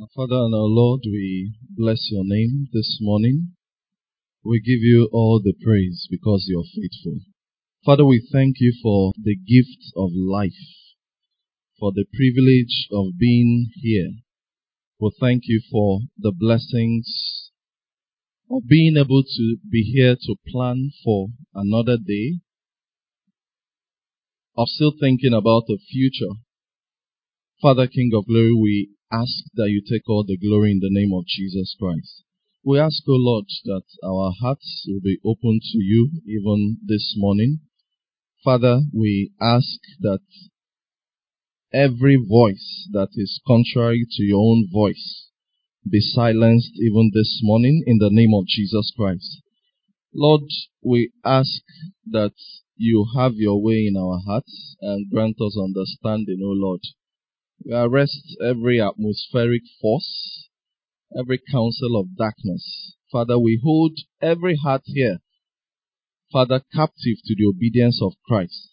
Our Father and our Lord, we bless your name this morning. We give you all the praise because you're faithful. Father, we thank you for the gift of life, for the privilege of being here. We thank you for the blessings of being able to be here to plan for another day, of still thinking about the future. Father, King of Glory, we ask that you take all the glory in the name of Jesus Christ. We ask, O Lord, that our hearts will be open to you even this morning. Father, we ask that every voice that is contrary to your own voice be silenced even this morning in the name of Jesus Christ. Lord, we ask that you have your way in our hearts and grant us understanding, O Lord. Uh, we arrest every atmospheric force, every counsel of darkness. Father, we hold every heart here, Father, captive to the obedience of Christ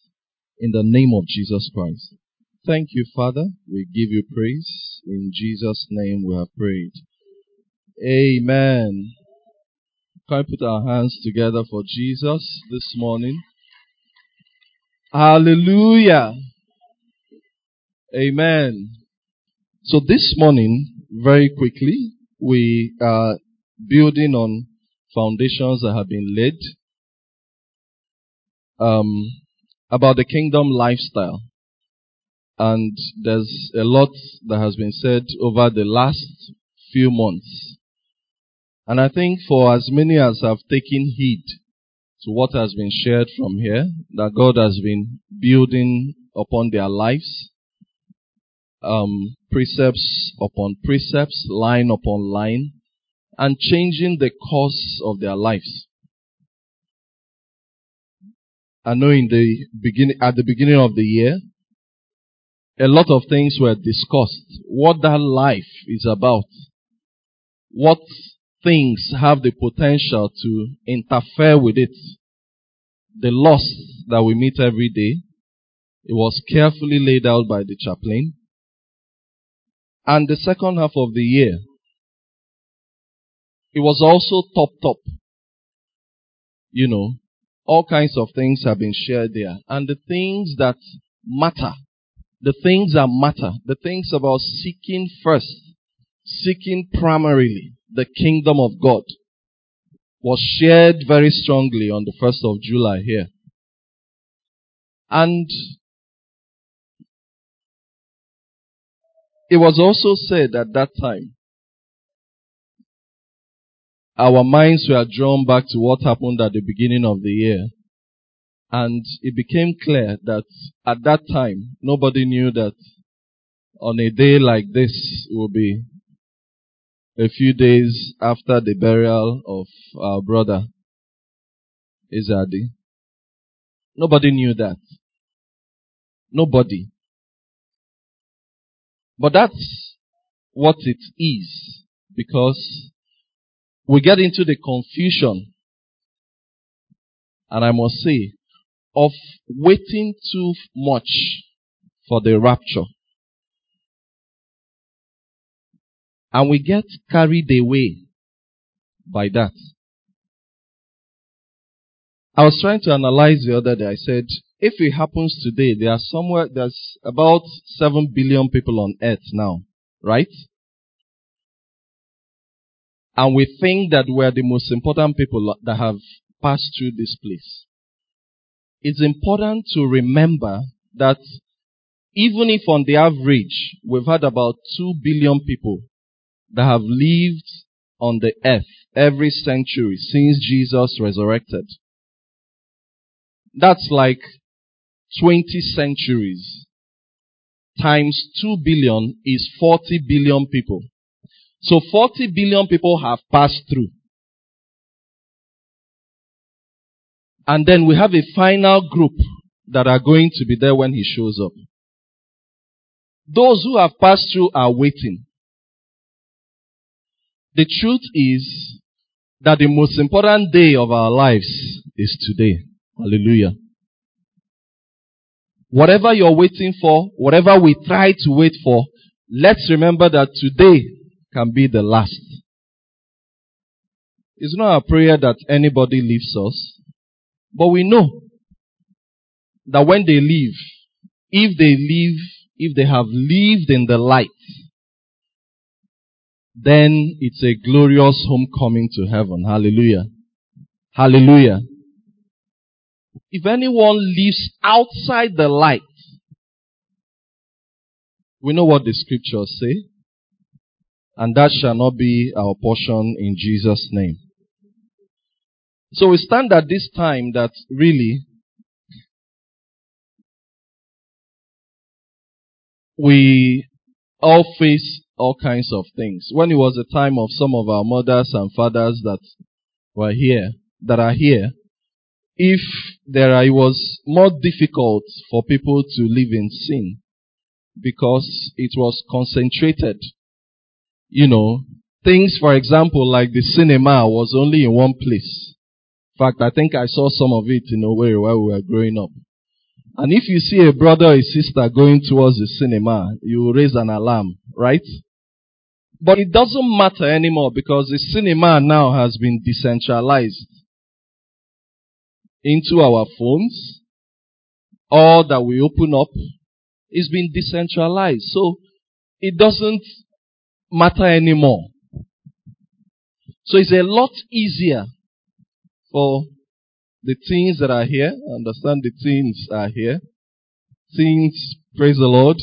in the name of Jesus Christ. Thank you, Father. We give you praise. In Jesus' name we have prayed. Amen. Can we put our hands together for Jesus this morning? Hallelujah. Amen. So this morning, very quickly, we are building on foundations that have been laid um, about the kingdom lifestyle. And there's a lot that has been said over the last few months. And I think for as many as have taken heed to what has been shared from here, that God has been building upon their lives, um, precepts upon precepts, line upon line, and changing the course of their lives. I know in the beginning, at the beginning of the year, a lot of things were discussed. What that life is about. What things have the potential to interfere with it. The loss that we meet every day. It was carefully laid out by the chaplain. And the second half of the year, it was also top top. You know, all kinds of things have been shared there. And the things that matter the things that matter, the things about seeking first, seeking primarily the kingdom of God was shared very strongly on the 1st of July here. And it was also said at that time, our minds were drawn back to what happened at the beginning of the year and it became clear that at that time, nobody knew that on a day like this will be a few days after the burial of our brother, Izadi. Nobody knew that. Nobody. But that's what it is because we get into the confusion. And I must say, of waiting too much for the rapture. And we get carried away by that. I was trying to analyze the other day. I said, if it happens today, there are somewhere, there's about 7 billion people on earth now, right? And we think that we're the most important people that have passed through this place it's important to remember that even if on the average we've had about 2 billion people that have lived on the earth every century since Jesus resurrected, that's like 20 centuries times 2 billion is 40 billion people. So 40 billion people have passed through. And then we have a final group that are going to be there when he shows up. Those who have passed through are waiting. The truth is that the most important day of our lives is today. Hallelujah. Whatever you're waiting for, whatever we try to wait for, let's remember that today can be the last. It's not a prayer that anybody leaves us, but we know that when they leave, if they leave, if they have lived in the light, then it's a glorious homecoming to heaven. Hallelujah. Hallelujah. If anyone lives outside the light, we know what the scriptures say, and that shall not be our portion in Jesus' name. So we stand at this time that really we all face all kinds of things. When it was the time of some of our mothers and fathers that were here, that are here, if there it was more difficult for people to live in sin because it was concentrated. You know, things, for example, like the cinema was only in one place. In fact, I think I saw some of it in a way while we were growing up. And if you see a brother or a sister going towards the cinema, you raise an alarm, right? But it doesn't matter anymore because the cinema now has been decentralized into our phones. All that we open up is being decentralized. So it doesn't matter anymore. So it's a lot easier for the teens that are here. Understand the teens are here. Teens, praise the Lord.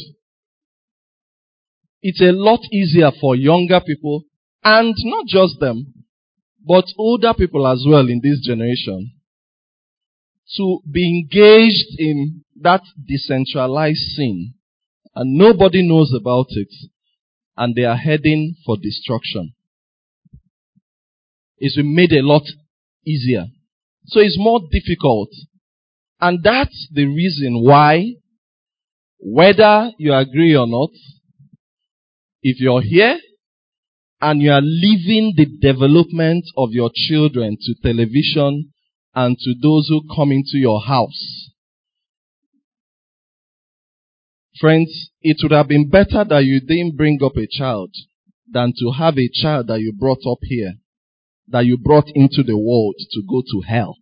It's a lot easier for younger people and not just them, but older people as well in this generation to be engaged in that decentralized sin and nobody knows about it and they are heading for destruction. It's been made a lot easier. So it's more difficult. And that's the reason why, whether you agree or not, if you're here and you are leaving the development of your children to television and to those who come into your house, friends, it would have been better that you didn't bring up a child than to have a child that you brought up here that you brought into the world to go to hell.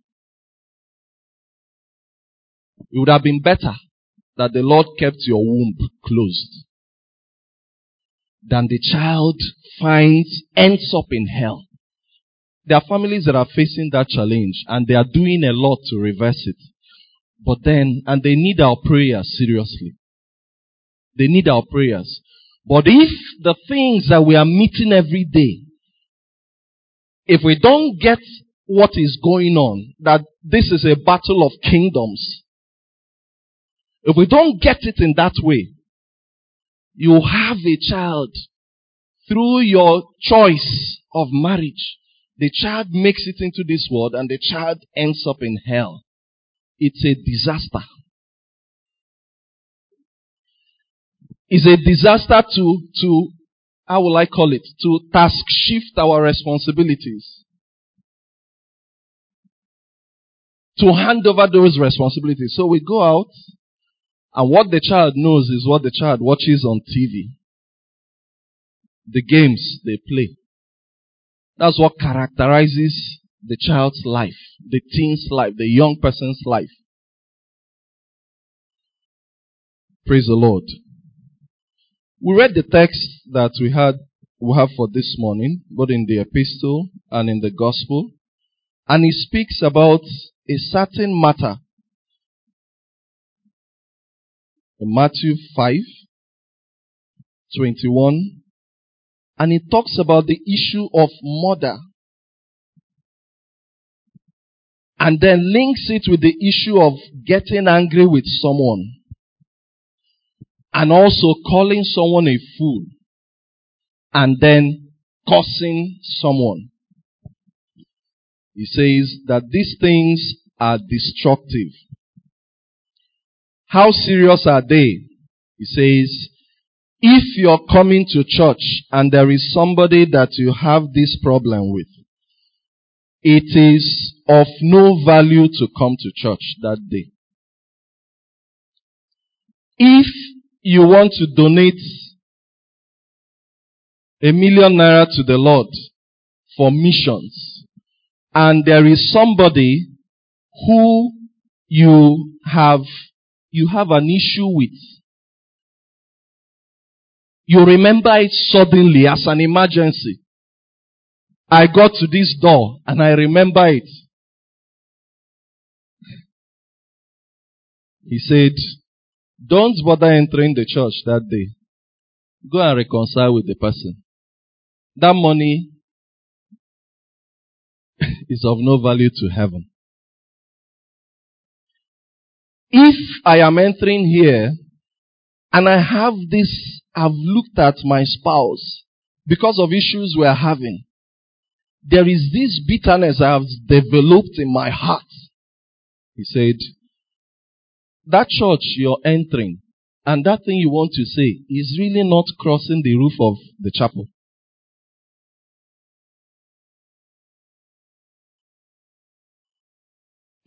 It would have been better that the Lord kept your womb closed than the child finds, ends up in hell. There are families that are facing that challenge and they are doing a lot to reverse it. But then, and they need our prayers seriously. They need our prayers. But if the things that we are meeting every day if we don't get what is going on, that this is a battle of kingdoms, if we don't get it in that way, you have a child through your choice of marriage. The child makes it into this world and the child ends up in hell. It's a disaster. It's a disaster to, to how will I call it? To task shift our responsibilities. To hand over those responsibilities. So we go out and what the child knows is what the child watches on TV. The games they play. That's what characterizes the child's life, the teen's life, the young person's life. Praise the Lord. We read the text that we had we have for this morning, both in the epistle and in the gospel, and he speaks about a certain matter. In Matthew 5, 21, and he talks about the issue of murder. And then links it with the issue of getting angry with someone and also calling someone a fool and then cursing someone. He says that these things are destructive. How serious are they? He says, if you're coming to church and there is somebody that you have this problem with, it is of no value to come to church that day. If you want to donate a million naira to the Lord for missions, and there is somebody who you have, you have an issue with, you remember it suddenly as an emergency. I got to this door and I remember it. He said, don't bother entering the church that day. Go and reconcile with the person. That money is of no value to heaven. If I am entering here and I have this, I've looked at my spouse because of issues we're having. There is this bitterness I have developed in my heart. He said, that church you're entering and that thing you want to say is really not crossing the roof of the chapel.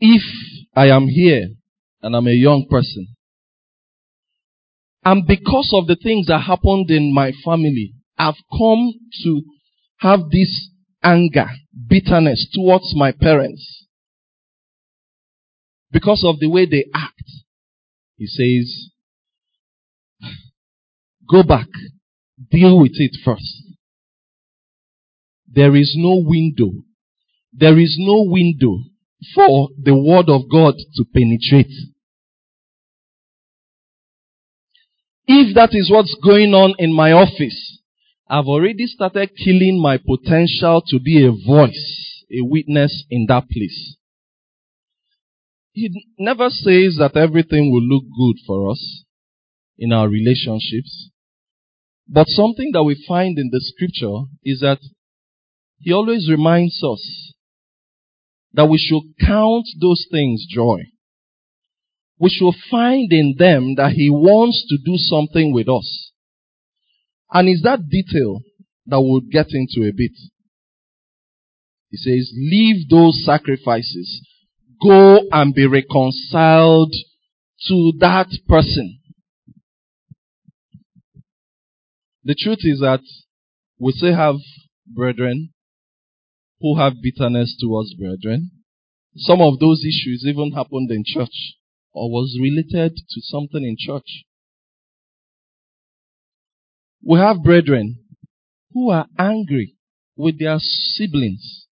If I am here and I'm a young person, and because of the things that happened in my family, I've come to have this anger, bitterness towards my parents because of the way they act. He says, go back, deal with it first. There is no window. There is no window for the word of God to penetrate. If that is what's going on in my office, I've already started killing my potential to be a voice, a witness in that place. He never says that everything will look good for us in our relationships. But something that we find in the scripture is that he always reminds us that we should count those things joy. We should find in them that he wants to do something with us. And it's that detail that we'll get into a bit. He says, leave those sacrifices go and be reconciled to that person. The truth is that we still have brethren who have bitterness towards brethren. Some of those issues even happened in church or was related to something in church. We have brethren who are angry with their siblings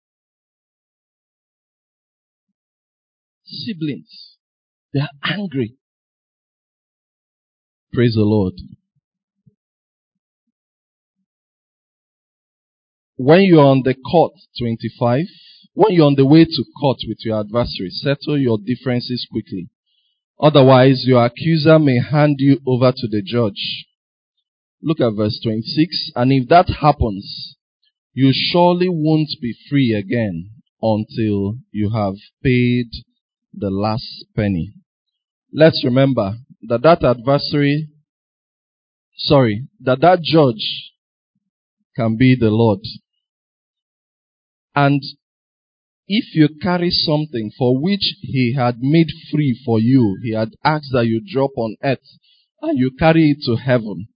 siblings. They are angry. Praise the Lord. When you're on the court, 25, when you're on the way to court with your adversary, settle your differences quickly. Otherwise, your accuser may hand you over to the judge. Look at verse 26. And if that happens, you surely won't be free again until you have paid the last penny. Let's remember that that adversary, sorry, that that judge can be the Lord. And if you carry something for which he had made free for you, he had asked that you drop on earth and you carry it to heaven.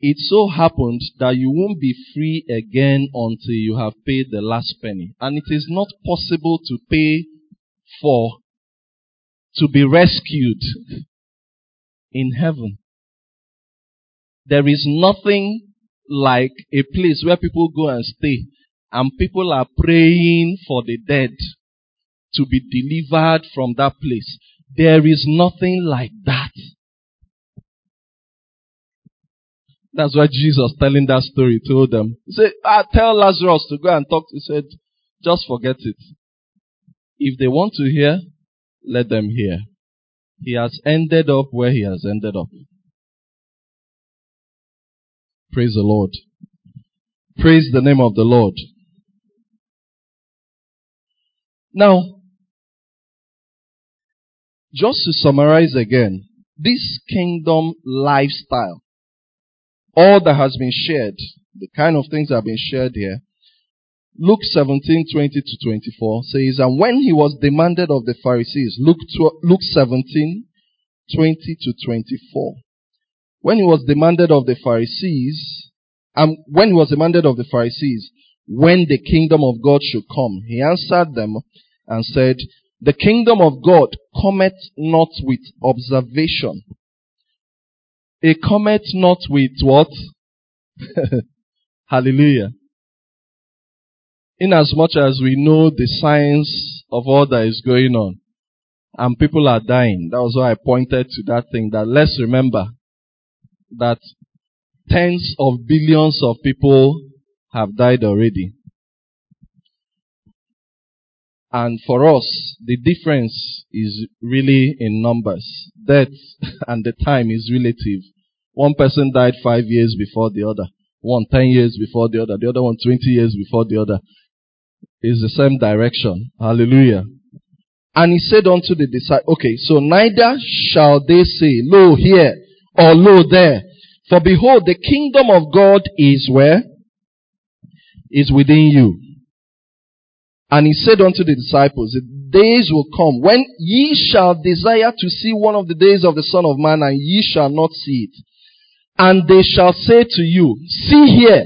It so happened that you won't be free again until you have paid the last penny. And it is not possible to pay for to be rescued in heaven. There is nothing like a place where people go and stay and people are praying for the dead to be delivered from that place. There is nothing like that. That's why Jesus telling that story told them. He said, ah, tell Lazarus to go and talk. To He said, just forget it. If they want to hear, let them hear. He has ended up where he has ended up. Praise the Lord. Praise the name of the Lord. Now, just to summarize again, this kingdom lifestyle, all that has been shared, the kind of things that have been shared here, Luke 17, 20 to 24 says, And when he was demanded of the Pharisees, Luke, Luke 17, 20 to 24. When he was demanded of the Pharisees And when he was demanded of the Pharisees, when the kingdom of God should come, he answered them and said, the kingdom of God cometh not with observation. It cometh not with what? Hallelujah. Inasmuch as we know the signs of all that is going on, and people are dying. That was why I pointed to that thing that let's remember that tens of billions of people have died already. And for us, the difference is really in numbers. Death and the time is relative. One person died five years before the other. One ten years before the other. The other one twenty years before the other. It's the same direction. Hallelujah. And he said unto the disciples, okay, so neither shall they say, lo here or lo there. For behold, the kingdom of God is where? Is within you. And he said unto the disciples, the days will come when ye shall desire to see one of the days of the Son of Man and ye shall not see it. And they shall say to you, see here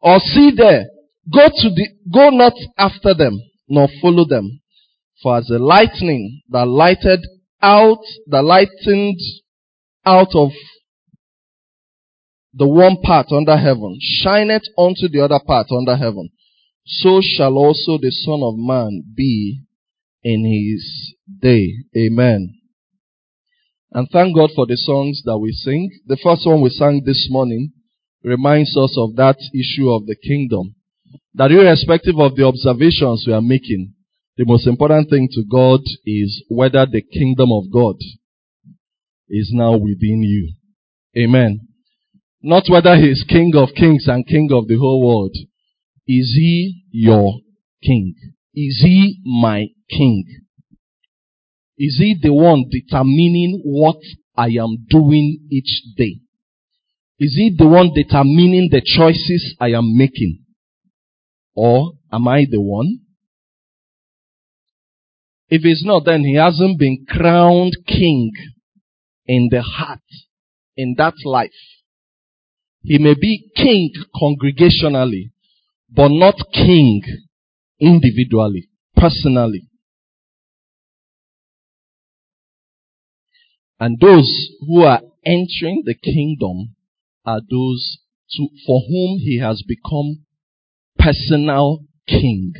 or see there. Go to the, go not after them nor follow them. For as the lightning that lighted out, that lightened out of the one part under heaven, shineth unto the other part under heaven so shall also the Son of Man be in his day. Amen. And thank God for the songs that we sing. The first one we sang this morning reminds us of that issue of the kingdom. That irrespective of the observations we are making, the most important thing to God is whether the kingdom of God is now within you. Amen. Not whether he is king of kings and king of the whole world, is he your king? Is he my king? Is he the one determining what I am doing each day? Is he the one determining the choices I am making? Or am I the one? If he's not, then he hasn't been crowned king in the heart, in that life. He may be king congregationally, but not king individually, personally. And those who are entering the kingdom are those to, for whom he has become personal king.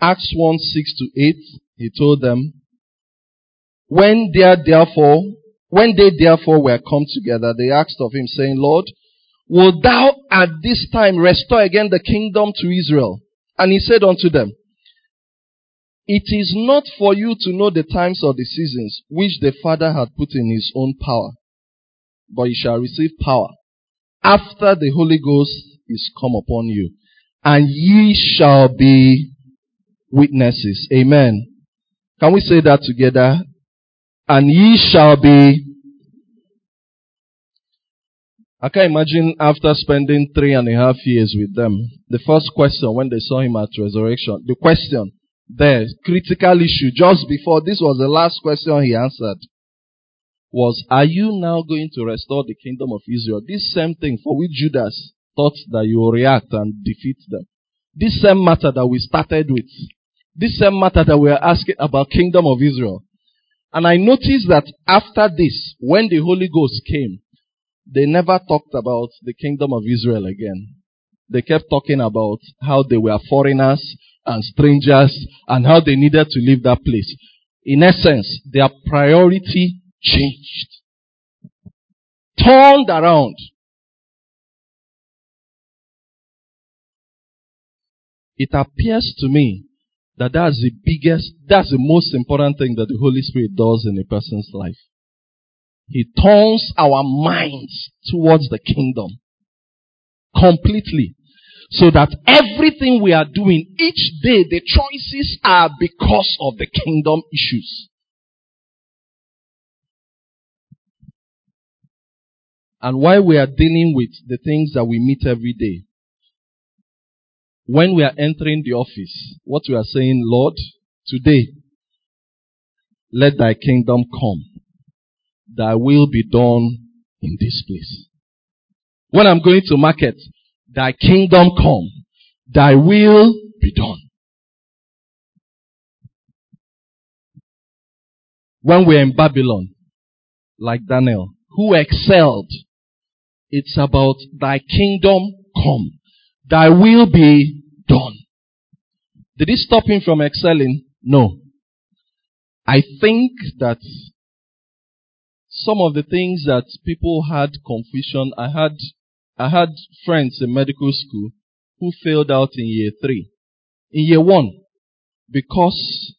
Acts 1 6 to 8, he told them, When there therefore, when they therefore were come together, they asked of him, saying, Lord, Will thou at this time restore again the kingdom to Israel? And he said unto them, It is not for you to know the times or the seasons which the Father hath put in his own power, but you shall receive power after the Holy Ghost is come upon you, and ye shall be witnesses. Amen. Can we say that together? And ye shall be I can imagine after spending three and a half years with them, the first question when they saw him at resurrection, the question the critical issue, just before this was the last question he answered, was, Are you now going to restore the kingdom of Israel? This same thing for which Judas thought that you will react and defeat them. This same matter that we started with. This same matter that we are asking about kingdom of Israel. And I noticed that after this, when the Holy Ghost came, they never talked about the kingdom of Israel again. They kept talking about how they were foreigners and strangers and how they needed to leave that place. In essence, their priority changed. Turned around. It appears to me that that's the biggest, that's the most important thing that the Holy Spirit does in a person's life. He turns our minds towards the kingdom completely. So that everything we are doing each day, the choices are because of the kingdom issues. And while we are dealing with the things that we meet every day, when we are entering the office, what we are saying, Lord, today, let thy kingdom come thy will be done in this place. When I'm going to market, thy kingdom come, thy will be done. When we're in Babylon, like Daniel, who excelled, it's about thy kingdom come, thy will be done. Did it stop him from excelling? No. I think that some of the things that people had confusion, I had, I had friends in medical school who failed out in year three. In year one, because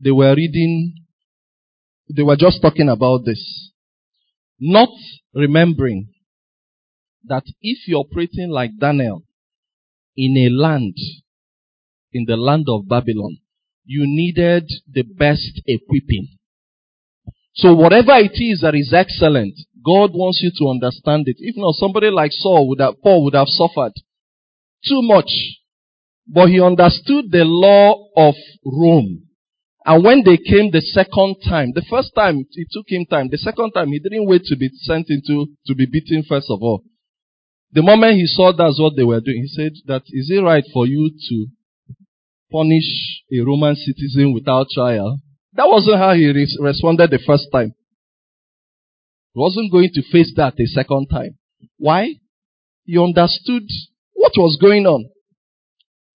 they were reading, they were just talking about this. Not remembering that if you're operating like Daniel in a land, in the land of Babylon, you needed the best equipping. So whatever it is that is excellent, God wants you to understand it. If not, somebody like Saul would have, Paul would have suffered too much. But he understood the law of Rome. And when they came the second time, the first time it took him time. The second time he didn't wait to be sent into, to be beaten first of all. The moment he saw that's what they were doing, he said that is it right for you to punish a Roman citizen without trial? That wasn't how he re- responded the first time. He wasn't going to face that a second time. Why? He understood what was going on.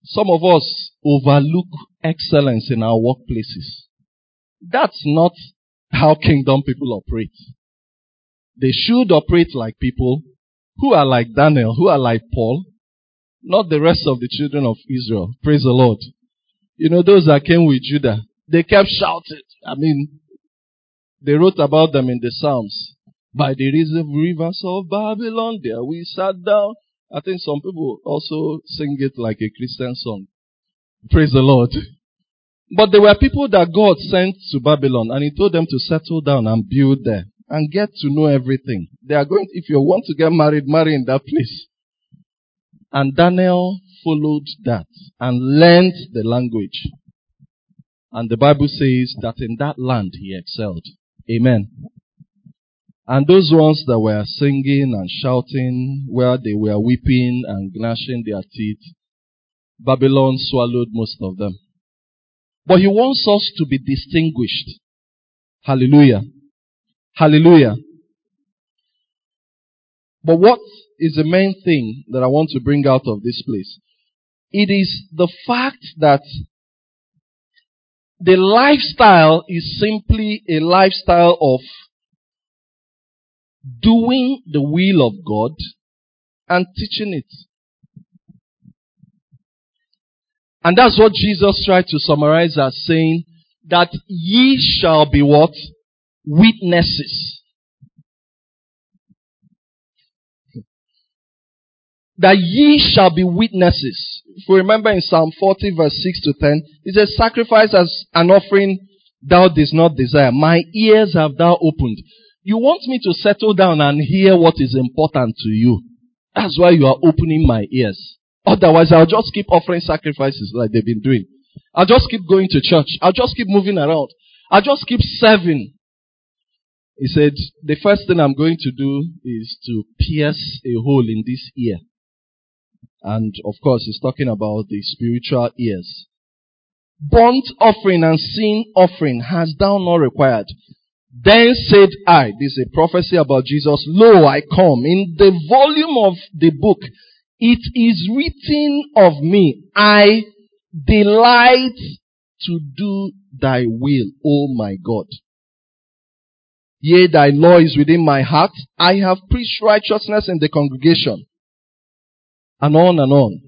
Some of us overlook excellence in our workplaces. That's not how kingdom people operate. They should operate like people who are like Daniel, who are like Paul, not the rest of the children of Israel. Praise the Lord. You know, those that came with Judah, they kept shouting. I mean, they wrote about them in the Psalms. By the rivers of Babylon, there we sat down. I think some people also sing it like a Christian song. Praise the Lord. But there were people that God sent to Babylon and He told them to settle down and build there and get to know everything. They are going, if you want to get married, marry in that place. And Daniel followed that and learned the language. And the Bible says that in that land he excelled. Amen. And those ones that were singing and shouting, where they were weeping and gnashing their teeth, Babylon swallowed most of them. But he wants us to be distinguished. Hallelujah. Hallelujah. But what is the main thing that I want to bring out of this place? It is the fact that the lifestyle is simply a lifestyle of doing the will of God and teaching it. And that's what Jesus tried to summarize as saying that ye shall be what? Witnesses. That ye shall be witnesses. If we remember in Psalm 40 verse 6 to 10, it says, sacrifice as an offering thou didst not desire. My ears have thou opened. You want me to settle down and hear what is important to you. That's why you are opening my ears. Otherwise, I'll just keep offering sacrifices like they've been doing. I'll just keep going to church. I'll just keep moving around. I'll just keep serving. He said, the first thing I'm going to do is to pierce a hole in this ear. And of course, he's talking about the spiritual ears. Burnt offering and sin offering has thou not required. Then said I, this is a prophecy about Jesus, Lo, I come. In the volume of the book, it is written of me, I delight to do thy will, O my God. Yea, thy law is within my heart. I have preached righteousness in the congregation. And on and on.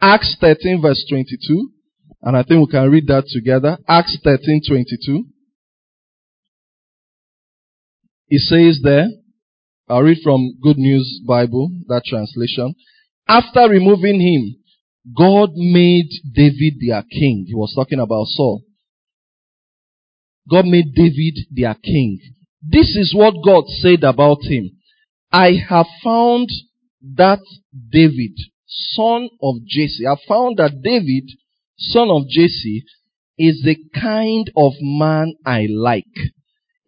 Acts 13 verse 22. And I think we can read that together. Acts 13, 22. It says there, I'll read from Good News Bible, that translation. After removing him, God made David their king. He was talking about Saul. God made David their king. This is what God said about him. I have found that David, son of Jesse, I found that David, son of Jesse, is the kind of man I like.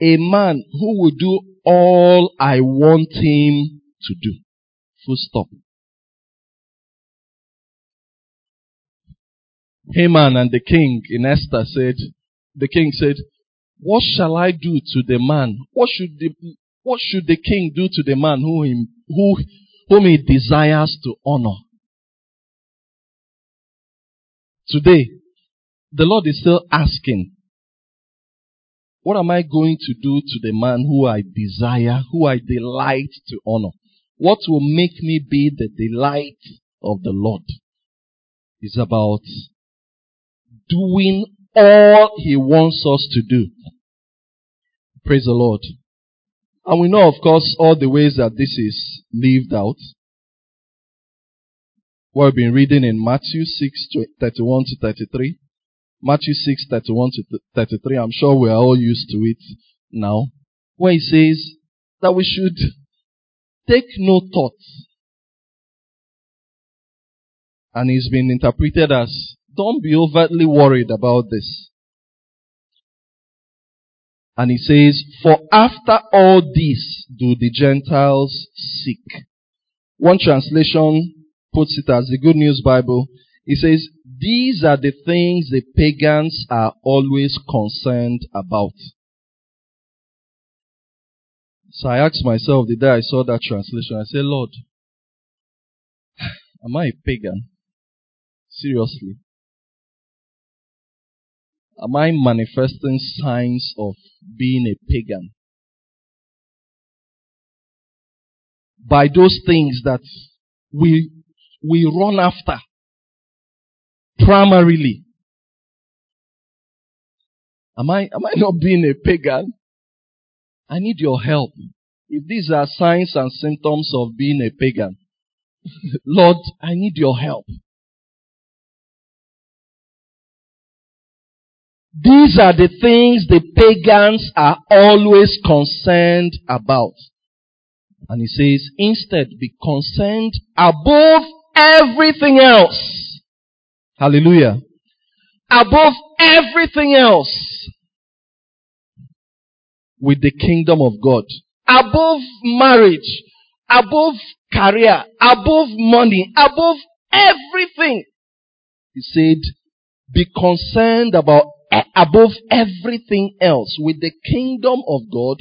a man who will do all I want him to do. Full stop. Haman and the king in Esther said, the king said, what shall I do to the man? What should the, what should the king do to the man who whom he desires to honor? Today, the Lord is still asking, what am I going to do to the man who I desire, who I delight to honor? What will make me be the delight of the Lord? Is about doing all He wants us to do. Praise the Lord. And we know, of course, all the ways that this is lived out. What We've been reading in Matthew 6, 31 to 33. Matthew 6, 31 to 33. I'm sure we are all used to it now. Where he says that we should take no thought. And it's been interpreted as, don't be overtly worried about this. And he says, For after all this do the Gentiles seek. One translation puts it as the Good News Bible. He says, These are the things the pagans are always concerned about. So I asked myself the day I saw that translation, I said, Lord, am I a pagan? Seriously. Am I manifesting signs of being a pagan? By those things that we, we run after primarily. Am I, am I not being a pagan? I need your help. If these are signs and symptoms of being a pagan, Lord, I need your help. These are the things the pagans are always concerned about. And he says, instead be concerned above everything else. Hallelujah. Above everything else with the kingdom of God. Above marriage, above career, above money, above everything. He said, be concerned about above everything else with the kingdom of God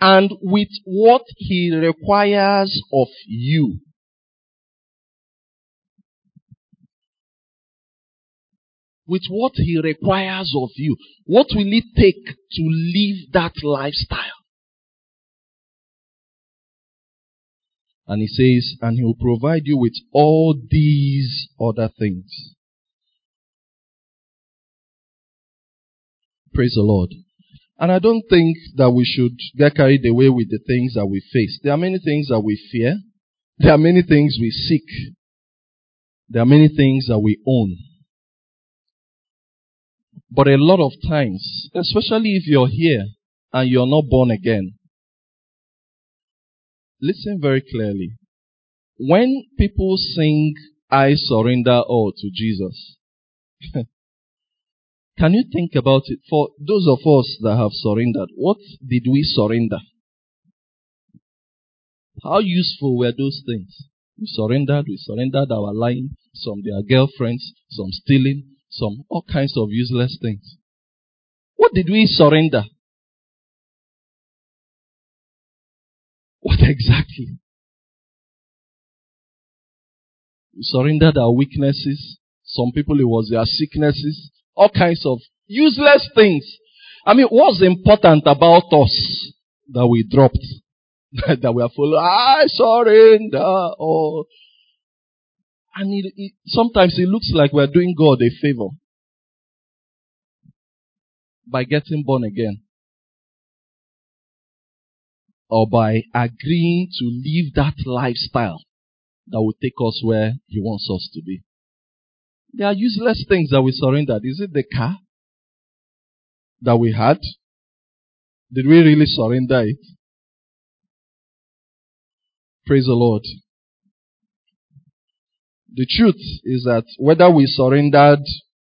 and with what he requires of you. With what he requires of you. What will it take to live that lifestyle? And he says, and he will provide you with all these other things. Praise the Lord. And I don't think that we should get carried away with the things that we face. There are many things that we fear. There are many things we seek. There are many things that we own. But a lot of times, especially if you're here and you're not born again, listen very clearly. When people sing, I surrender all to Jesus, Can you think about it? For those of us that have surrendered, what did we surrender? How useful were those things? We surrendered, we surrendered our lying, some their girlfriends, some stealing, some all kinds of useless things. What did we surrender? What exactly? We surrendered our weaknesses. Some people it was their sicknesses all kinds of useless things. I mean, what's important about us that we dropped? that we are full, I surrender. Or, and it, it, sometimes it looks like we're doing God a favor by getting born again. Or by agreeing to live that lifestyle that will take us where He wants us to be. There are useless things that we surrendered. Is it the car that we had? Did we really surrender it? Praise the Lord. The truth is that whether we surrendered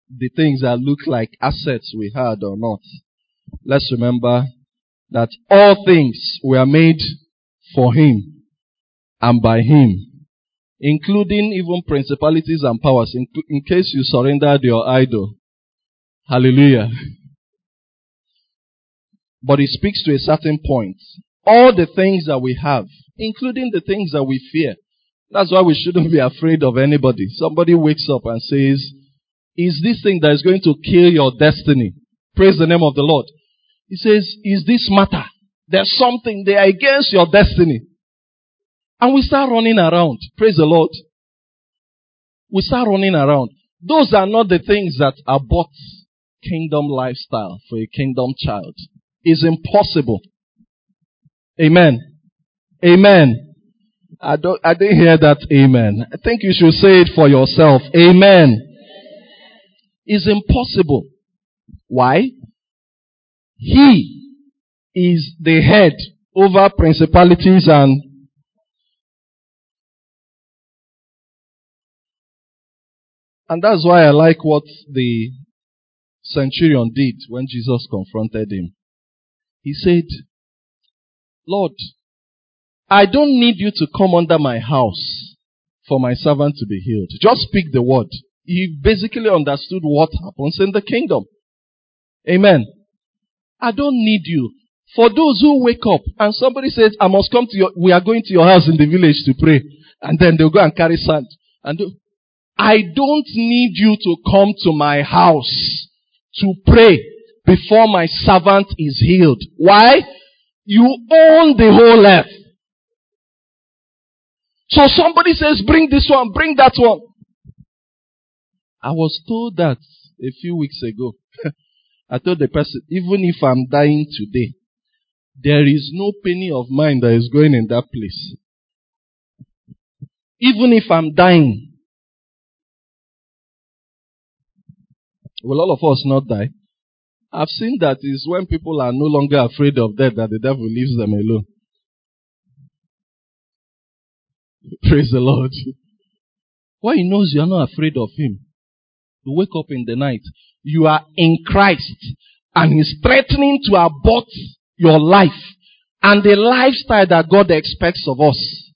the things that look like assets we had or not, let's remember that all things were made for him and by him, including even principalities and powers, in, in case you surrendered your idol. Hallelujah. But it speaks to a certain point. All the things that we have, including the things that we fear. That's why we shouldn't be afraid of anybody. Somebody wakes up and says, is this thing that is going to kill your destiny? Praise the name of the Lord. He says, is this matter? There's something there against your destiny. And we start running around. Praise the Lord. We start running around. Those are not the things that are bought kingdom lifestyle for a kingdom child. It's impossible. Amen. Amen. I don't, I didn't hear that amen. I think you should say it for yourself. Amen. It's impossible. Why? He is the head over principalities and and that's why I like what the centurion did when Jesus confronted him. He said, Lord, I don't need you to come under my house for my servant to be healed. Just speak the word. He basically understood what happens in the kingdom. Amen. I don't need you. For those who wake up and somebody says, I must come to your, we are going to your house in the village to pray. And then they'll go and carry sand. And I don't need you to come to my house to pray before my servant is healed. Why? You own the whole earth. So somebody says, bring this one, bring that one. I was told that a few weeks ago. I told the person, even if I'm dying today, there is no penny of mine that is going in that place. Even if I'm dying. Will all of us not die? I've seen that is when people are no longer afraid of death that the devil leaves them alone. Praise the Lord. Why he knows you are not afraid of him. You wake up in the night. You are in Christ and he's threatening to abort your life and the lifestyle that God expects of us.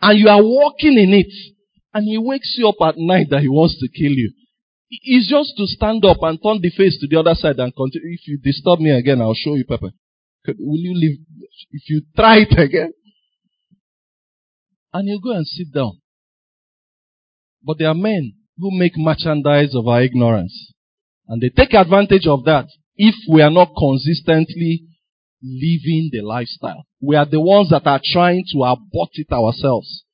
And you are walking in it and he wakes you up at night that he wants to kill you. It's just to stand up and turn the face to the other side and continue. If you disturb me again, I'll show you pepper. Will you leave? If you try it again, and you go and sit down. But there are men who make merchandise of our ignorance. And they take advantage of that if we are not consistently living the lifestyle. We are the ones that are trying to abort it ourselves.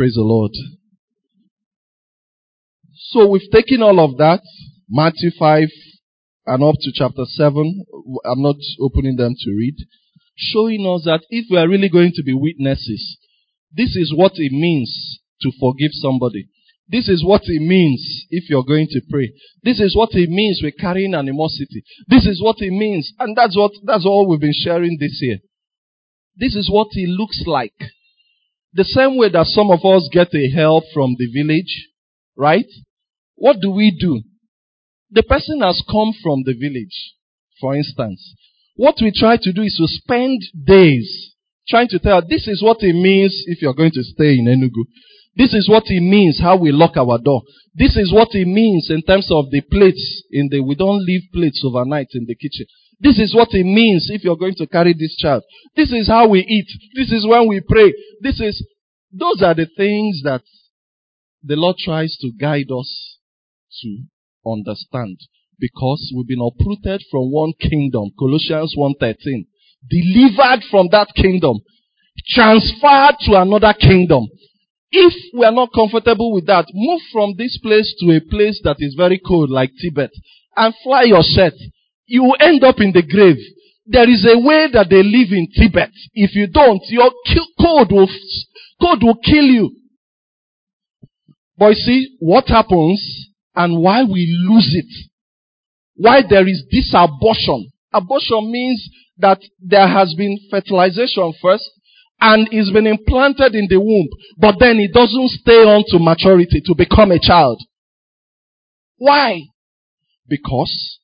Praise the Lord. So we've taken all of that, Matthew 5 and up to chapter 7. I'm not opening them to read showing us that if we are really going to be witnesses, this is what it means to forgive somebody. This is what it means if you're going to pray. This is what it means we're carrying animosity. This is what it means. And that's what, that's all we've been sharing this year. This is what it looks like. The same way that some of us get a help from the village, right? What do we do? The person has come from the village, for instance. What we try to do is to spend days trying to tell this is what it means if you're going to stay in Enugu. This is what it means how we lock our door. This is what it means in terms of the plates in the, we don't leave plates overnight in the kitchen. This is what it means if you're going to carry this child. This is how we eat. This is when we pray. This is, those are the things that the Lord tries to guide us to understand because we've been uprooted from one kingdom, Colossians 1.13. Delivered from that kingdom. Transferred to another kingdom. If we are not comfortable with that, move from this place to a place that is very cold like Tibet and fly your set. You will end up in the grave. There is a way that they live in Tibet. If you don't, your cold will, cold will kill you. But see, what happens and why we lose it why there is this abortion. Abortion means that there has been fertilization first and it's been implanted in the womb, but then it doesn't stay on to maturity to become a child. Why? Because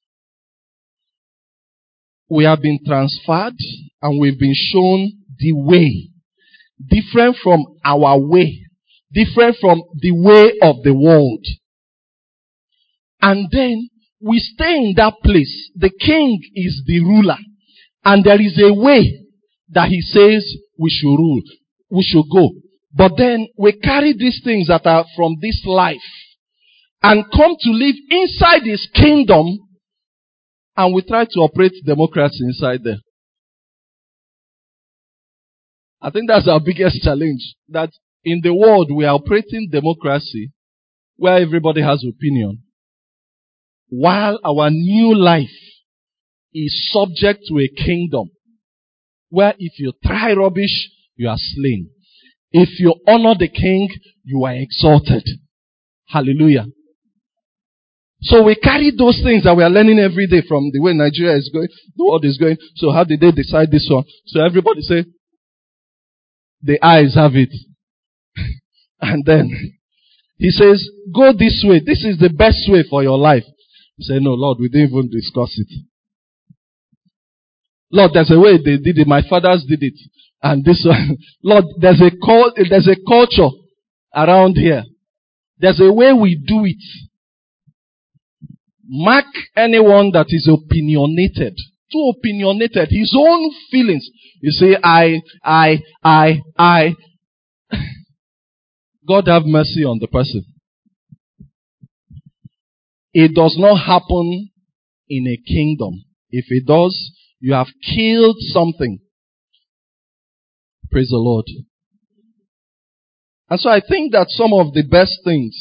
we have been transferred and we've been shown the way. Different from our way. Different from the way of the world. And then we stay in that place. The king is the ruler. And there is a way that he says we should rule. We should go. But then we carry these things that are from this life and come to live inside his kingdom and we try to operate democracy inside there. I think that's our biggest challenge. That in the world we are operating democracy where everybody has opinion. While our new life is subject to a kingdom where if you try rubbish, you are slain. If you honor the king, you are exalted. Hallelujah. So we carry those things that we are learning every day from the way Nigeria is going, the world is going. So how did they decide this one? So everybody say, the ayes have it. and then he says, go this way. This is the best way for your life. He said, no, Lord, we didn't even discuss it. Lord, there's a way they did it. My fathers did it. And this one, Lord, there's a call, there's a culture around here. There's a way we do it. Mark anyone that is opinionated. Too opinionated. His own feelings. You say, I, I, I, I. God have mercy on the person. It does not happen in a kingdom. If it does, you have killed something. Praise the Lord. And so I think that some of the best things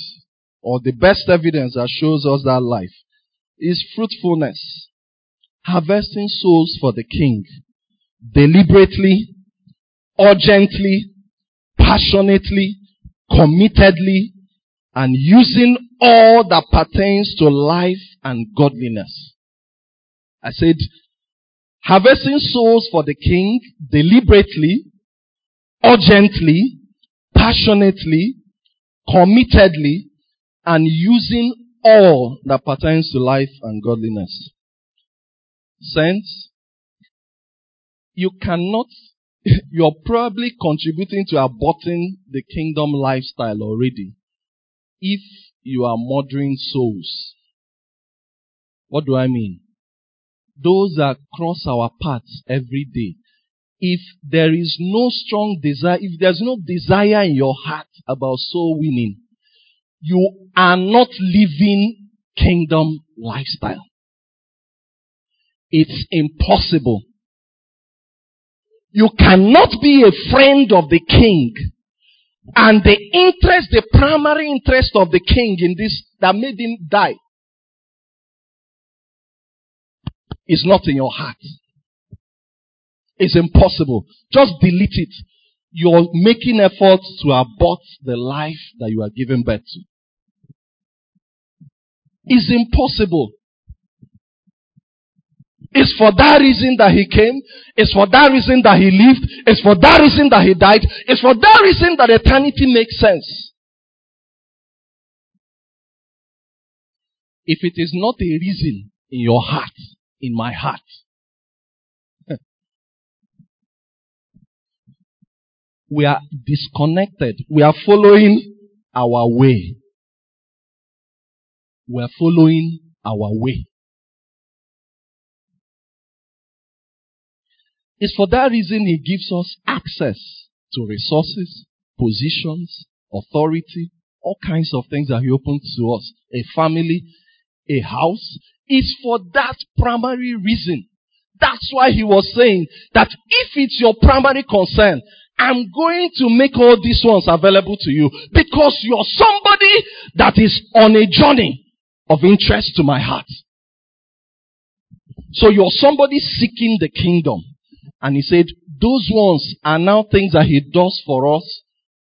or the best evidence that shows us that life is fruitfulness. Harvesting souls for the king. Deliberately, urgently, passionately, committedly, and using all that pertains to life and godliness. I said, harvesting souls for the king deliberately, urgently, passionately, committedly, and using all that pertains to life and godliness. Saints, you cannot, you're probably contributing to aborting the kingdom lifestyle already if you are murdering souls. What do I mean? Those that cross our paths every day. If there is no strong desire, if there's no desire in your heart about soul winning, you are not living kingdom lifestyle. It's impossible. You cannot be a friend of the king and the interest, the primary interest of the king in this that made him die is not in your heart. It's impossible. Just delete it. You're making efforts to abort the life that you are giving birth to is impossible. It's for that reason that he came. It's for that reason that he lived. It's for that reason that he died. It's for that reason that eternity makes sense. If it is not a reason in your heart, in my heart, we are disconnected. We are following our way we're following our way. It's for that reason he gives us access to resources, positions, authority, all kinds of things that he opens to us. A family, a house. It's for that primary reason. That's why he was saying that if it's your primary concern, I'm going to make all these ones available to you because you're somebody that is on a journey of interest to my heart. So you're somebody seeking the kingdom. And he said, those ones are now things that he does for us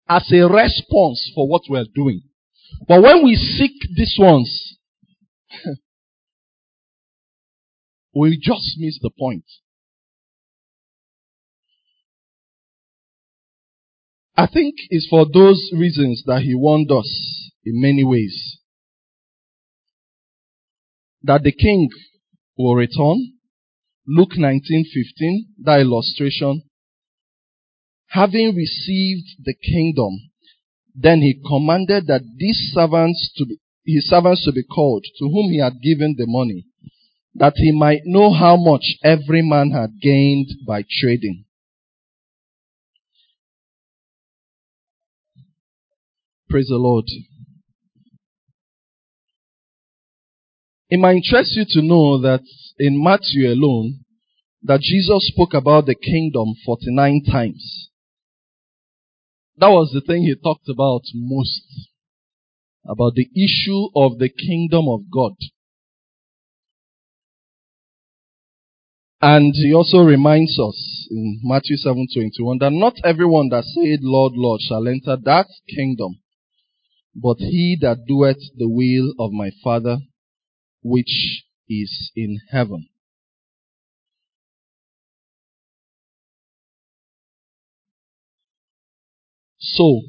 as a response for what we're doing. But when we seek these ones, we just miss the point. I think it's for those reasons that he warned us in many ways that the king will return Luke 19:15, that illustration. Having received the kingdom, then he commanded that these servants to be, his servants to be called, to whom he had given the money, that he might know how much every man had gained by trading. Praise the Lord. It might interest you to know that in Matthew alone, that Jesus spoke about the kingdom 49 times. That was the thing he talked about most. About the issue of the kingdom of God. And he also reminds us in Matthew 7:21 that not everyone that said, Lord, Lord, shall enter that kingdom, but he that doeth the will of my Father which is in heaven. So,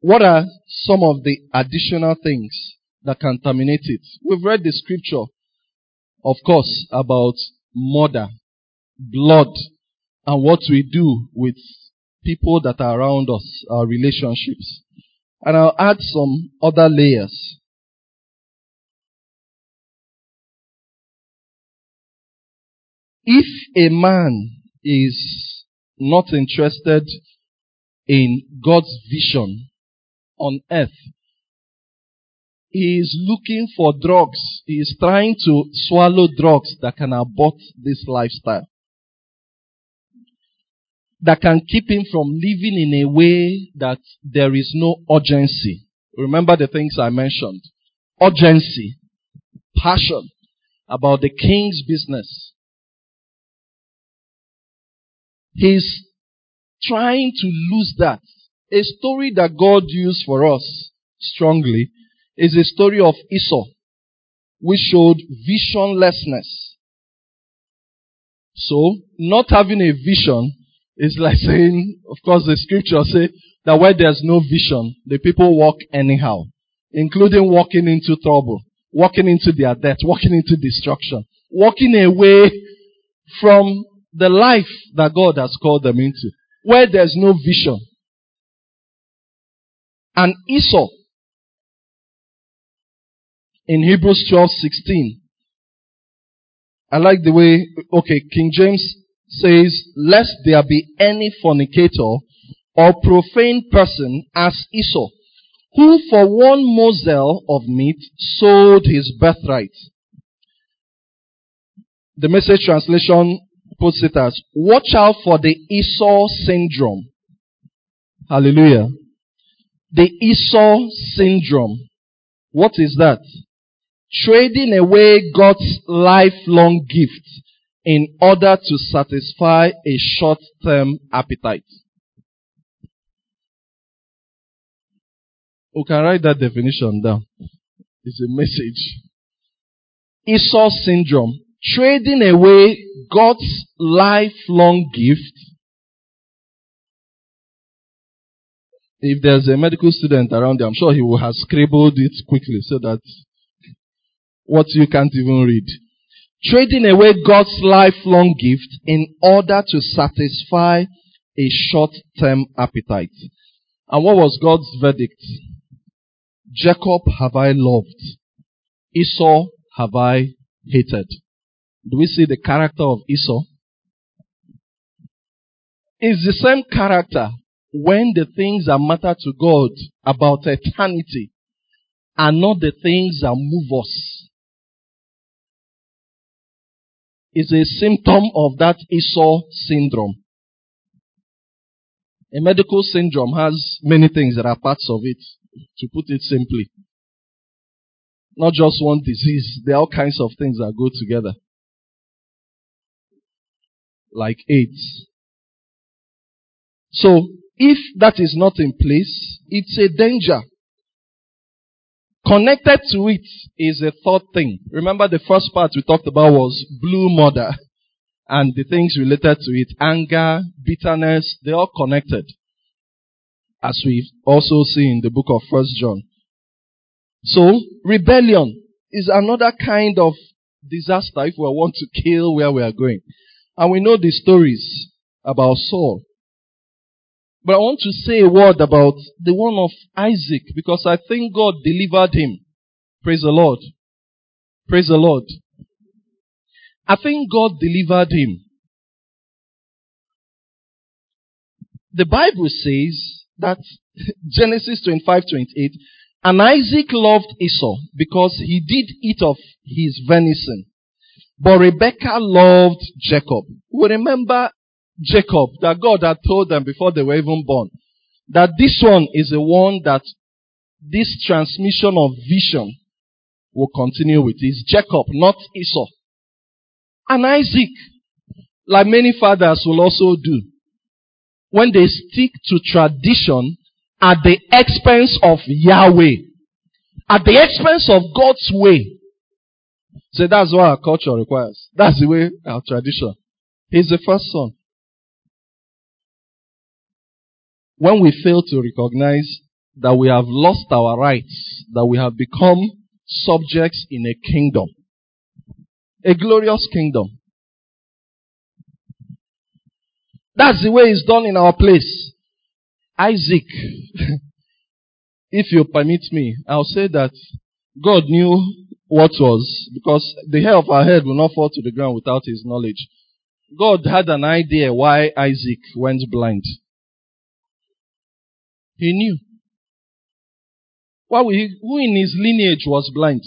what are some of the additional things that can terminate it? We've read the scripture, of course, about murder, blood, and what we do with people that are around us, our relationships. And I'll add some other layers. If a man is not interested in God's vision on earth, he is looking for drugs. He is trying to swallow drugs that can abort this lifestyle. That can keep him from living in a way that there is no urgency. Remember the things I mentioned. Urgency. Passion about the king's business. He's trying to lose that. A story that God used for us strongly is a story of Esau, which showed visionlessness. So, not having a vision is like saying, of course, the scripture say that where there's no vision, the people walk anyhow, including walking into trouble, walking into their death, walking into destruction, walking away from the life that God has called them into, where there's no vision. And Esau, in Hebrews 12 16, I like the way, okay, King James says, lest there be any fornicator or profane person as Esau, who for one morsel of meat sold his birthright. The message translation puts it as, watch out for the Esau syndrome. Hallelujah. The Esau syndrome. What is that? Trading away God's lifelong gift in order to satisfy a short-term appetite. We can write that definition down. It's a message. Esau syndrome trading away God's lifelong gift. If there's a medical student around there, I'm sure he will have scribbled it quickly so that what you can't even read. Trading away God's lifelong gift in order to satisfy a short-term appetite. And what was God's verdict? Jacob have I loved. Esau have I hated. Do we see the character of Esau? It's the same character when the things that matter to God about eternity are not the things that move us. It's a symptom of that Esau syndrome. A medical syndrome has many things that are parts of it, to put it simply. Not just one disease, there are all kinds of things that go together like AIDS. So, if that is not in place, it's a danger. Connected to it is a third thing. Remember the first part we talked about was blue murder and the things related to it, anger, bitterness, they're all connected. As we also see in the book of First John. So, rebellion is another kind of disaster if we want to kill where we are going. And we know the stories about Saul. But I want to say a word about the one of Isaac because I think God delivered him. Praise the Lord. Praise the Lord. I think God delivered him. The Bible says that Genesis 25, 28, and Isaac loved Esau because he did eat of his venison. But Rebekah loved Jacob. We remember Jacob that God had told them before they were even born that this one is the one that this transmission of vision will continue with. Is Jacob, not Esau. And Isaac, like many fathers will also do, when they stick to tradition at the expense of Yahweh, at the expense of God's way. So that's what our culture requires. That's the way our tradition. He's the first son. When we fail to recognize that we have lost our rights, that we have become subjects in a kingdom, a glorious kingdom. That's the way it's done in our place. Isaac, if you permit me, I'll say that God knew what was, because the hair of our head will not fall to the ground without his knowledge. God had an idea why Isaac went blind. He knew. Why he, who in his lineage was blind?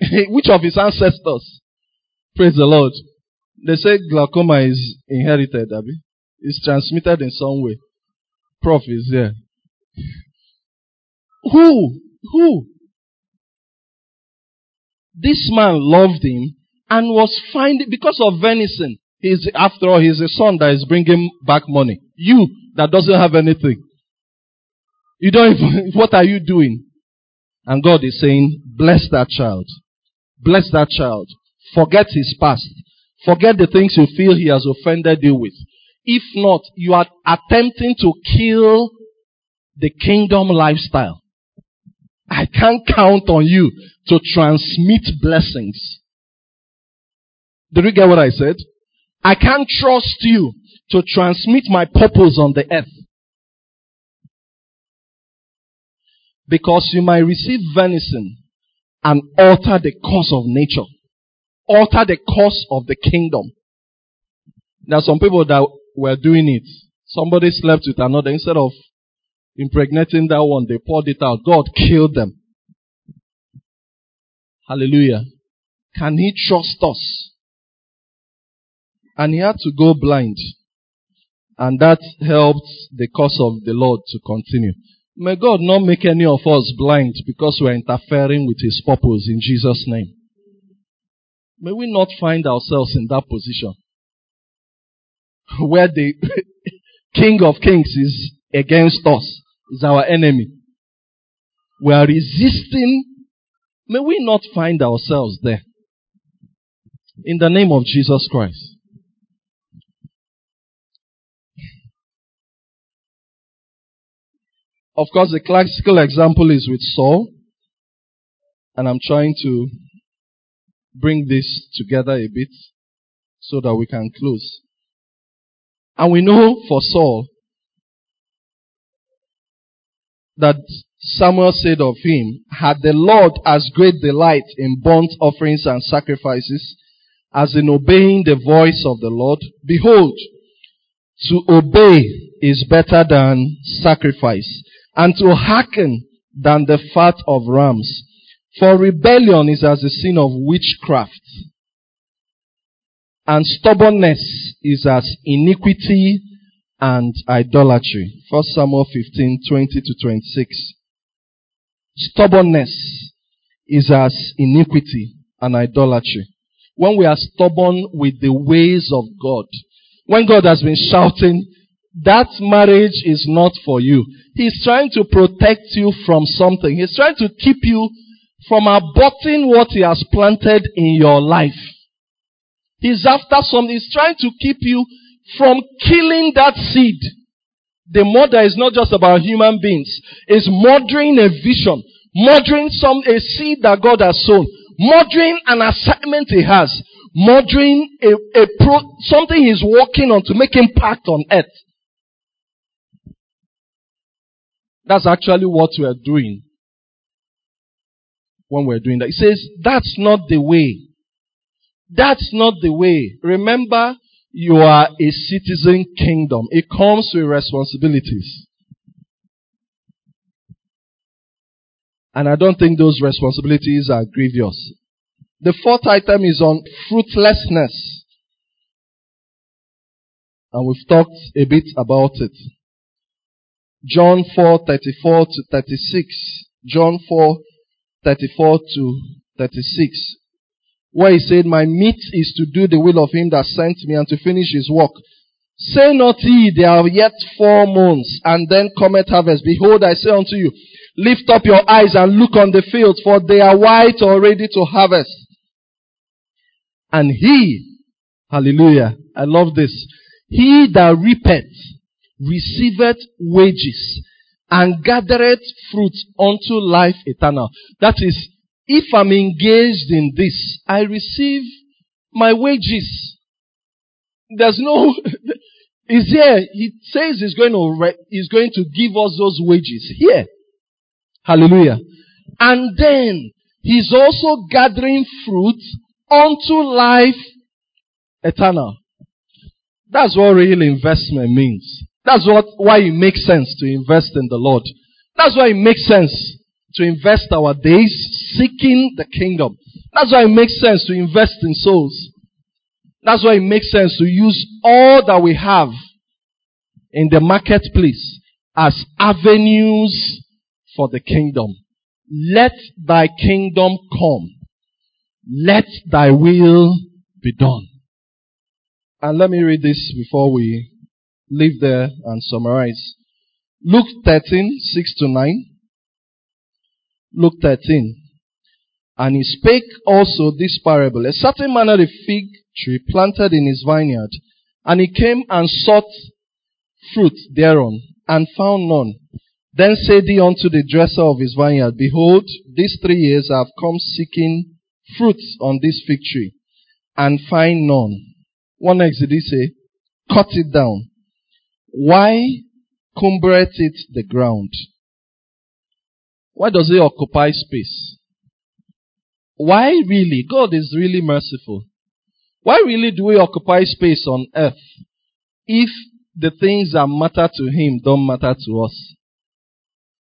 Which of his ancestors? Praise the Lord. They say glaucoma is inherited, Abby. It's transmitted in some way. Prof is there. Who? Who? This man loved him and was finding, because of venison, he's, after all, he's a son that is bringing back money. You that doesn't have anything. You don't even, what are you doing? And God is saying, bless that child. Bless that child. Forget his past. Forget the things you feel he has offended you with. If not, you are attempting to kill the kingdom lifestyle. I can't count on you to transmit blessings. Did you get what I said? I can't trust you to transmit my purpose on the earth. Because you might receive venison and alter the course of nature. Alter the course of the kingdom. There are some people that were doing it. Somebody slept with another. Instead of impregnating that one, they poured it out. God killed them. Hallelujah. Can he trust us? And he had to go blind. And that helped the cause of the Lord to continue. May God not make any of us blind because we're interfering with his purpose in Jesus' name. May we not find ourselves in that position where the King of Kings is against us, is our enemy. We are resisting. May we not find ourselves there. In the name of Jesus Christ. Of course, the classical example is with Saul. And I'm trying to bring this together a bit so that we can close. And we know for Saul that Samuel said of him, had the Lord as great delight in burnt offerings and sacrifices as in obeying the voice of the Lord, behold, to obey is better than sacrifice, and to hearken than the fat of rams. For rebellion is as the sin of witchcraft, and stubbornness is as iniquity and idolatry. 1 Samuel 15, 20 to 26. Stubbornness is as iniquity and idolatry. When we are stubborn with the ways of God, when God has been shouting, that marriage is not for you. He's trying to protect you from something. He's trying to keep you from aborting what he has planted in your life. He's after something. He's trying to keep you from killing that seed. The murder is not just about human beings. It's murdering a vision, murdering some, a seed that God has sown, murdering an assignment he has, Murdering a, a pro, something he's working on to make impact on earth. That's actually what we are doing when we're doing that. He says, that's not the way. That's not the way. Remember, you are a citizen kingdom. It comes with responsibilities. And I don't think those responsibilities are grievous. The fourth item is on fruitlessness. And we've talked a bit about it. John 4:34 to 36. John 4:34 to 36. Where he said, My meat is to do the will of him that sent me and to finish his work. Say not ye, there are yet four months, and then cometh harvest. Behold, I say unto you, lift up your eyes and look on the fields, for they are white already to harvest. And he, hallelujah, I love this, he that reapeth receiveth wages and gathereth fruit unto life eternal. That is, if I'm engaged in this, I receive my wages. There's no, is here, he says he's going to, he's going to give us those wages here. Hallelujah. And then, he's also gathering fruit unto life eternal. That's what real investment means. That's what, why it makes sense to invest in the Lord. That's why it makes sense to invest our days seeking the kingdom. That's why it makes sense to invest in souls. That's why it makes sense to use all that we have in the marketplace as avenues for the kingdom. Let thy kingdom come. Let thy will be done. And let me read this before we leave there and summarize. Luke 13, 6 to 9. Luke 13. And he spake also this parable. A certain man had a fig tree planted in his vineyard, and he came and sought fruit thereon, and found none. Then said he unto the dresser of his vineyard, Behold, these three years I have come seeking fruits on this fig tree, and find none. One next did he say, Cut it down. Why cumbereth it the ground? Why does it occupy space? Why really? God is really merciful. Why really do we occupy space on earth if the things that matter to Him don't matter to us?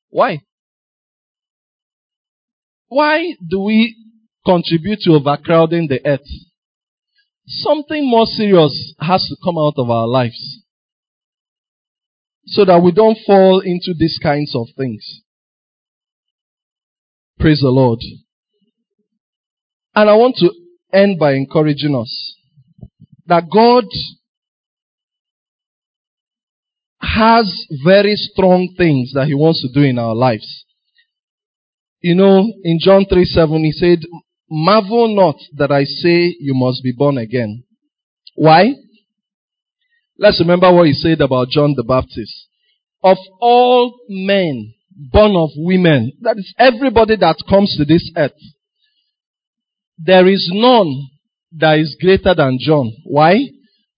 Why? Why do we contribute to overcrowding the earth? Something more serious has to come out of our lives so that we don't fall into these kinds of things. Praise the Lord. And I want to end by encouraging us that God has very strong things that He wants to do in our lives. You know, in John 3 7, He said, Marvel not that I say you must be born again. Why? Let's remember what He said about John the Baptist. Of all men born of women, that is everybody that comes to this earth, there is none that is greater than John. Why?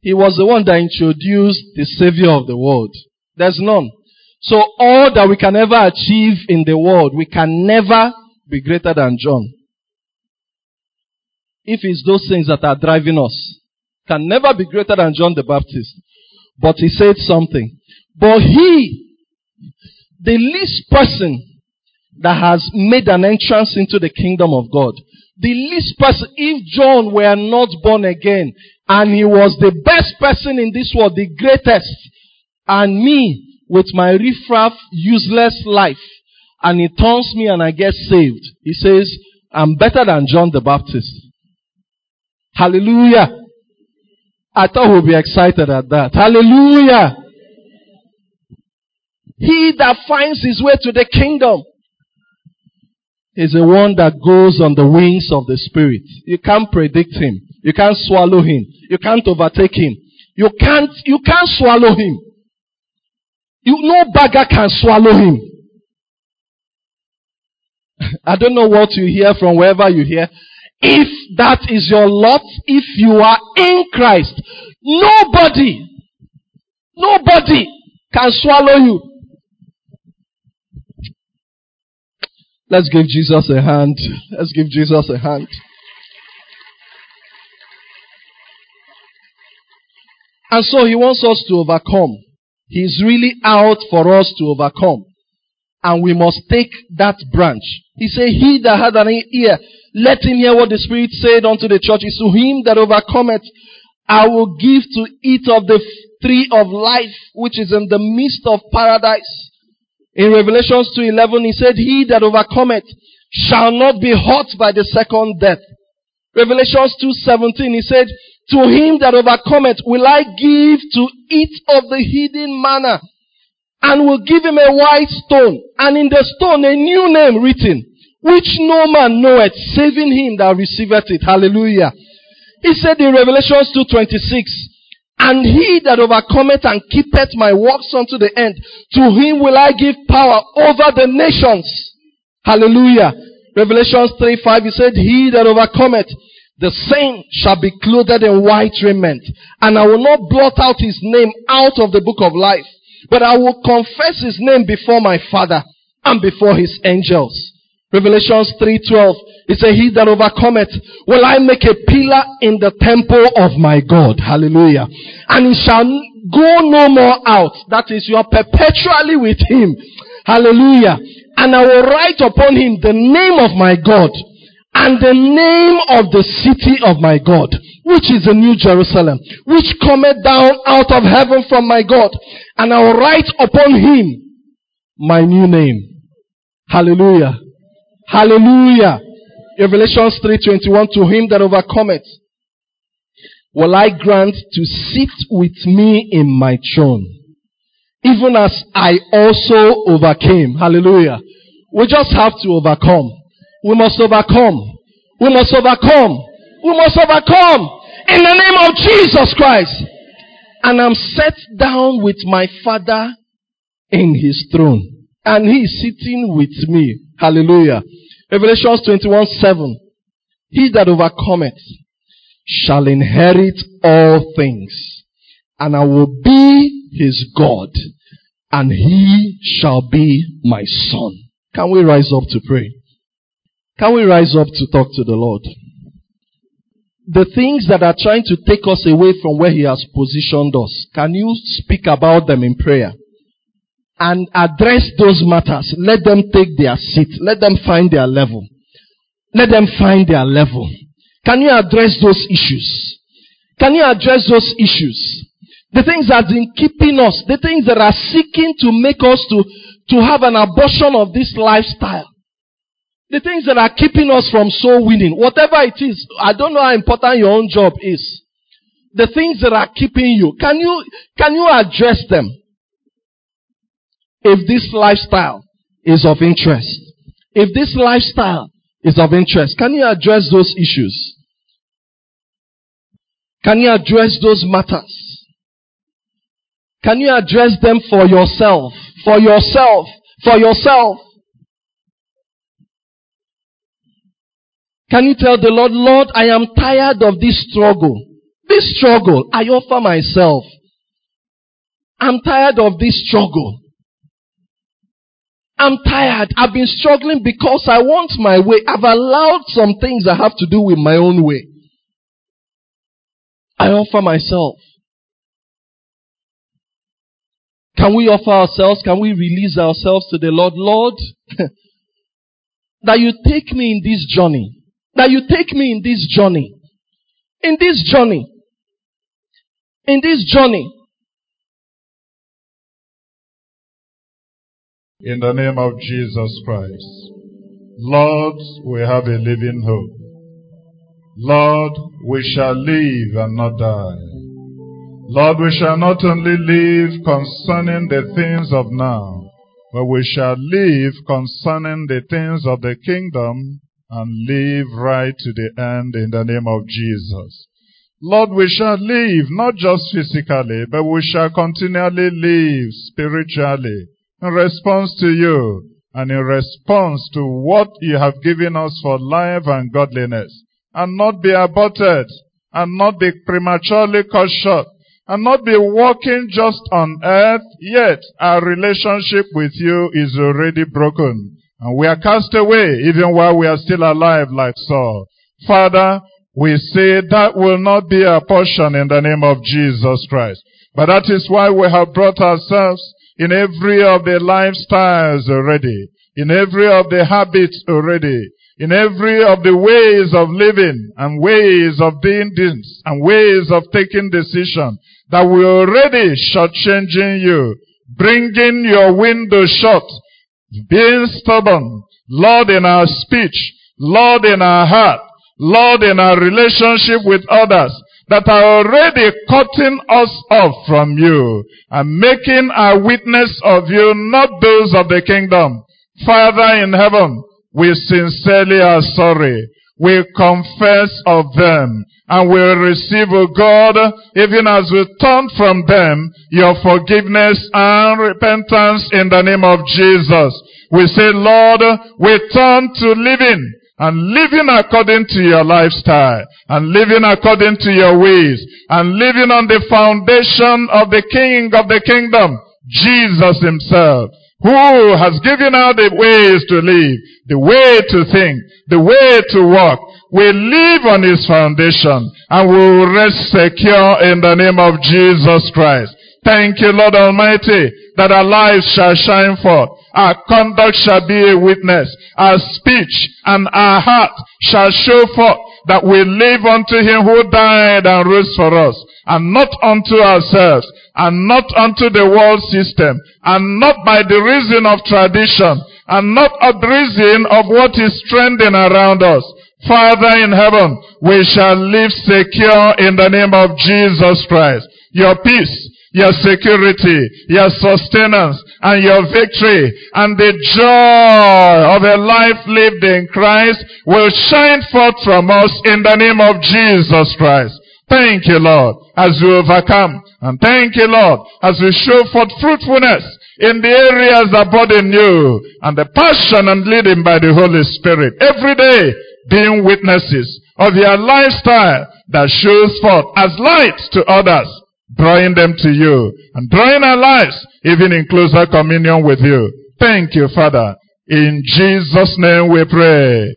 He was the one that introduced the Savior of the world. There's none. So all that we can ever achieve in the world, we can never be greater than John. If it's those things that are driving us, can never be greater than John the Baptist. But he said something. But he, the least person that has made an entrance into the kingdom of God, the least person, if John were not born again and he was the best person in this world, the greatest, and me with my riffraff, useless life, and he turns me and I get saved, he says, I'm better than John the Baptist. Hallelujah. I thought we'd be excited at that. Hallelujah. He that finds his way to the kingdom is the one that goes on the wings of the Spirit. You can't predict him. You can't swallow him. You can't overtake him. You can't, you can't swallow him. You, no bagger can swallow him. I don't know what you hear from wherever you hear. If that is your lot, if you are in Christ, nobody, nobody can swallow you. Let's give Jesus a hand. Let's give Jesus a hand. And so he wants us to overcome. He's really out for us to overcome. And we must take that branch. He said, He that had an ear, let him hear what the Spirit said unto the churches. To him that overcometh, I will give to eat of the tree of life, which is in the midst of paradise. In Revelations 2.11, he said, He that overcometh shall not be hurt by the second death. Revelations 2.17, he said, To him that overcometh will I give to eat of the hidden manna, and will give him a white stone, and in the stone a new name written, which no man knoweth, saving him that receiveth it. Hallelujah. He said in Revelations 2.26, and he that overcometh and keepeth my works unto the end, to him will I give power over the nations. Hallelujah. Revelations 3 5, he said, He that overcometh, the same shall be clothed in white raiment. And I will not blot out his name out of the book of life, but I will confess his name before my Father and before his angels. Revelations 3:12 he said, He that overcometh will I make a pillar in the temple of my God. Hallelujah. And he shall go no more out. That is, you are perpetually with him. Hallelujah. And I will write upon him the name of my God and the name of the city of my God, which is the new Jerusalem, which cometh down out of heaven from my God. And I will write upon him my new name. Hallelujah. Hallelujah. Revelations 3:21 to him that overcometh will I grant to sit with me in my throne even as I also overcame. Hallelujah. We just have to overcome. We must overcome. We must overcome. We must overcome in the name of Jesus Christ. And I'm set down with my father in his throne and he is sitting with me. Hallelujah. Revelations 21 7. He that overcometh shall inherit all things, and I will be his God, and he shall be my son. Can we rise up to pray? Can we rise up to talk to the Lord? The things that are trying to take us away from where he has positioned us, can you speak about them in prayer? And address those matters. Let them take their seat. Let them find their level. Let them find their level. Can you address those issues? Can you address those issues? The things that been keeping us, the things that are seeking to make us to, to have an abortion of this lifestyle. The things that are keeping us from soul winning, whatever it is, I don't know how important your own job is. The things that are keeping you, can you, can you address them? If this lifestyle is of interest. If this lifestyle is of interest, can you address those issues? Can you address those matters? Can you address them for yourself? For yourself. For yourself. Can you tell the Lord, Lord, I am tired of this struggle. This struggle, I offer myself. I'm tired of this struggle. I'm tired. I've been struggling because I want my way. I've allowed some things I have to do with my own way. I offer myself. Can we offer ourselves? Can we release ourselves to the Lord? Lord, that you take me in this journey. That you take me in this journey. In this journey. In this journey. In the name of Jesus Christ. Lord, we have a living hope. Lord, we shall live and not die. Lord, we shall not only live concerning the things of now, but we shall live concerning the things of the kingdom and live right to the end in the name of Jesus. Lord, we shall live not just physically, but we shall continually live spiritually in response to you and in response to what you have given us for life and godliness. and not be aborted and not be prematurely cut short and not be walking just on earth, yet our relationship with you is already broken. And we are cast away even while we are still alive like Saul. Father, we say that will not be our portion in the name of Jesus Christ. But that is why we have brought ourselves in every of the lifestyles already, in every of the habits already, in every of the ways of living and ways of doing things and ways of taking decision that we already shortchanging you, bringing your window shut, being stubborn, Lord in our speech, Lord in our heart, Lord in our relationship with others, that are already cutting us off from you and making a witness of you not those of the kingdom. Father in heaven, we sincerely are sorry. We confess of them and we receive, O God, even as we turn from them, your forgiveness and repentance in the name of Jesus. We say, Lord, we turn to living and living according to your lifestyle and living according to your ways and living on the foundation of the King of the kingdom, Jesus himself who has given out the ways to live, the way to think, the way to walk, We live on his foundation and we will rest secure in the name of Jesus Christ. Thank you, Lord Almighty, that our lives shall shine forth. Our conduct shall be a witness. Our speech and our heart shall show forth that we live unto him who died and rose for us, and not unto ourselves and not unto the world system, and not by the reason of tradition, and not the reason of what is trending around us. Father in heaven, we shall live secure in the name of Jesus Christ. Your peace, your security, your sustenance, and your victory, and the joy of a life lived in Christ will shine forth from us in the name of Jesus Christ. Thank you, Lord, as we overcome. And thank you, Lord, as we show forth fruitfulness in the areas burden you and the passion and leading by the Holy Spirit. Every day being witnesses of your lifestyle that shows forth as light to others, drawing them to you and drawing our lives even in closer communion with you. Thank you, Father. In Jesus' name we pray.